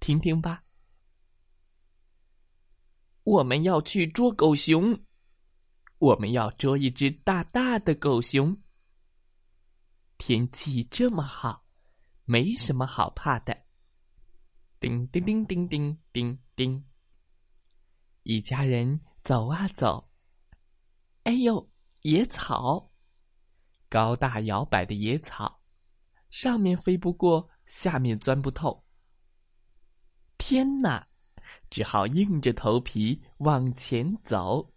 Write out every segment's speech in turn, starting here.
听听吧，我们要去捉狗熊，我们要捉一只大大的狗熊。天气这么好，没什么好怕的。叮叮叮叮叮叮叮，一家人走啊走，哎呦，野草，高大摇摆的野草，上面飞不过，下面钻不透。天哪！只好硬着头皮往前走。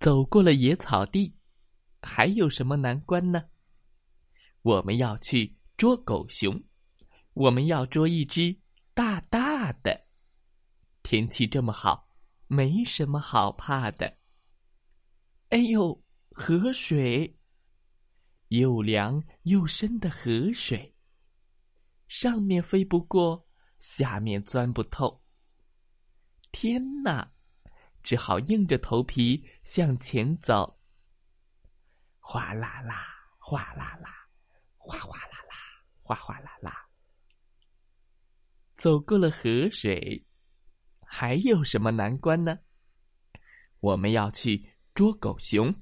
走过了野草地，还有什么难关呢？我们要去捉狗熊，我们要捉一只大大的。天气这么好，没什么好怕的。哎呦，河水！又凉又深的河水，上面飞不过，下面钻不透。天哪！只好硬着头皮向前走。哗啦啦，哗啦啦，哗哗啦啦，哗哗啦啦。走过了河水，还有什么难关呢？我们要去捉狗熊，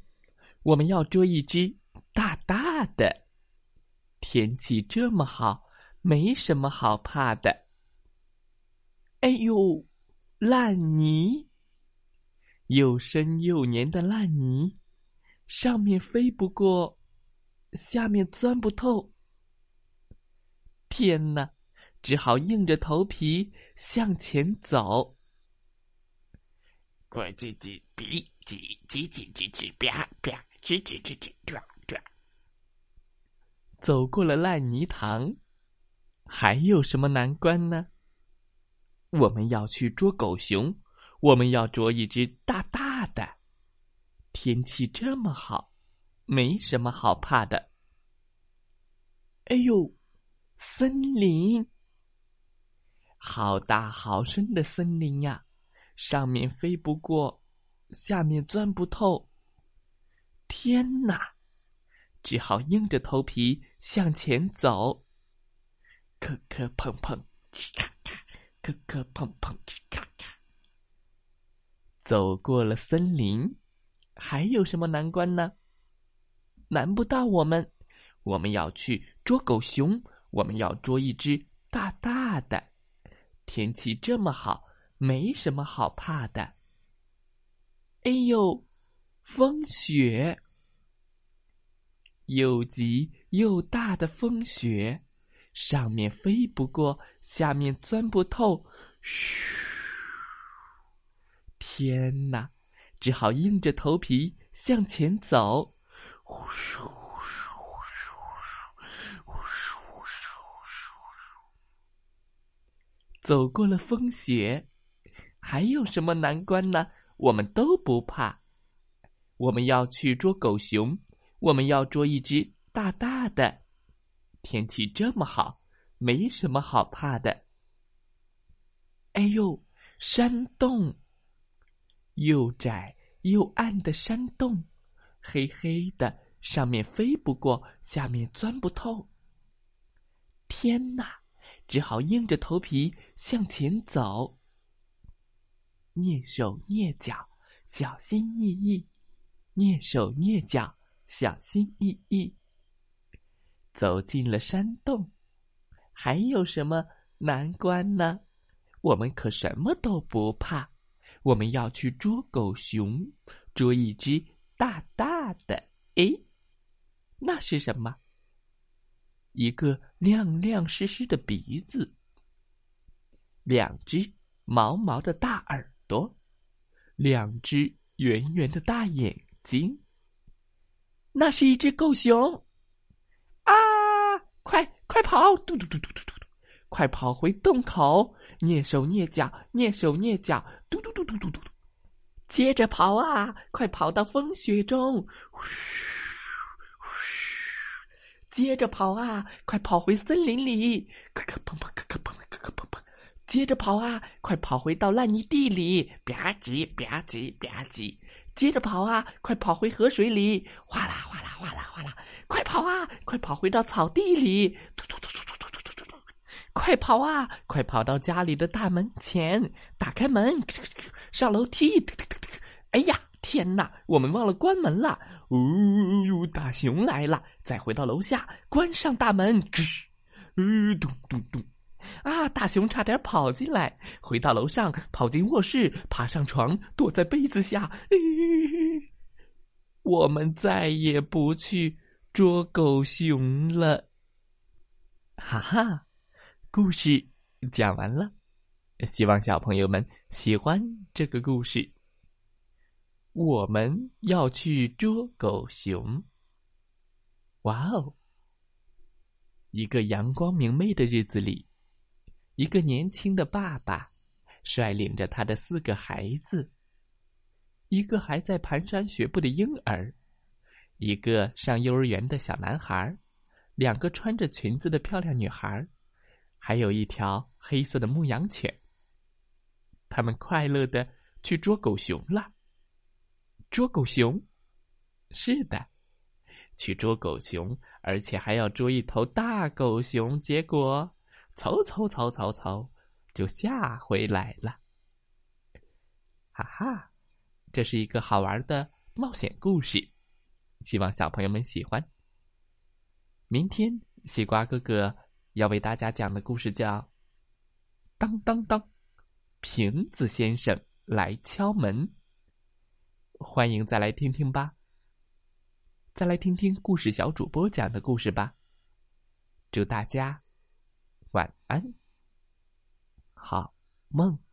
我们要捉一只。大大的，天气这么好，没什么好怕的。哎呦，烂泥，又深又黏的烂泥，上面飞不过，下面钻不透。天哪，只好硬着头皮向前走。快叽叽哔叽叽叽叽叽啪啪叽叽叽叽啪。走过了烂泥塘，还有什么难关呢？我们要去捉狗熊，我们要捉一只大大的。天气这么好，没什么好怕的。哎呦，森林，好大好深的森林呀！上面飞不过，下面钻不透。天哪！只好硬着头皮向前走。磕磕碰碰，哧咔咔，磕磕碰碰，哧咔咔。走过了森林，还有什么难关呢？难不到我们。我们要去捉狗熊，我们要捉一只大大的。天气这么好，没什么好怕的。哎呦，风雪！又急又大的风雪，上面飞不过，下面钻不透。嘘！天哪！只好硬着头皮向前走。呼咻呼咻呼咻呼咻呼咻呼。走过了风雪，还有什么难关呢？我们都不怕。我们要去捉狗熊。我们要捉一只大大的，天气这么好，没什么好怕的。哎呦，山洞，又窄又暗的山洞，黑黑的，上面飞不过，下面钻不透。天哪，只好硬着头皮向前走，蹑手蹑脚，小心翼翼，蹑手蹑脚。小心翼翼走进了山洞，还有什么难关呢？我们可什么都不怕。我们要去捉狗熊，捉一只大大的。哎，那是什么？一个亮亮湿湿的鼻子，两只毛毛的大耳朵，两只圆圆的大眼睛。那是一只狗熊，啊！快快跑！嘟嘟嘟嘟嘟嘟嘟，快跑回洞口！蹑手蹑脚，蹑手蹑脚，嘟嘟嘟嘟嘟嘟嘟。接着跑啊，快跑到风雪中！嘘嘘接着跑啊，快跑回森林里！磕磕碰碰，磕磕碰碰，磕磕碰碰。接着跑啊，快跑回到烂泥地里！吧唧吧唧吧唧。接着跑啊，快跑回河水里！哗啦哗啦哗啦哗啦！快跑啊，快跑回到草地里！突突突突突突突突突！快跑啊，快跑到家里的大门前，打开门，上楼梯！哎呀，天哪，我们忘了关门了！呜，大熊来了！再回到楼下，关上大门！嗯，咚咚咚！啊！大熊差点跑进来，回到楼上，跑进卧室，爬上床，躲在被子下。我们再也不去捉狗熊了。哈哈，故事讲完了，希望小朋友们喜欢这个故事。我们要去捉狗熊。哇哦！一个阳光明媚的日子里。一个年轻的爸爸，率领着他的四个孩子：一个还在蹒跚学步的婴儿，一个上幼儿园的小男孩，两个穿着裙子的漂亮女孩，还有一条黑色的牧羊犬。他们快乐的去捉狗熊了。捉狗熊，是的，去捉狗熊，而且还要捉一头大狗熊。结果。嗖嗖嗖嗖嗖，就下回来了。哈哈，这是一个好玩的冒险故事，希望小朋友们喜欢。明天西瓜哥哥要为大家讲的故事叫《当当当》，瓶子先生来敲门。欢迎再来听听吧，再来听听故事小主播讲的故事吧。祝大家！晚安，好梦。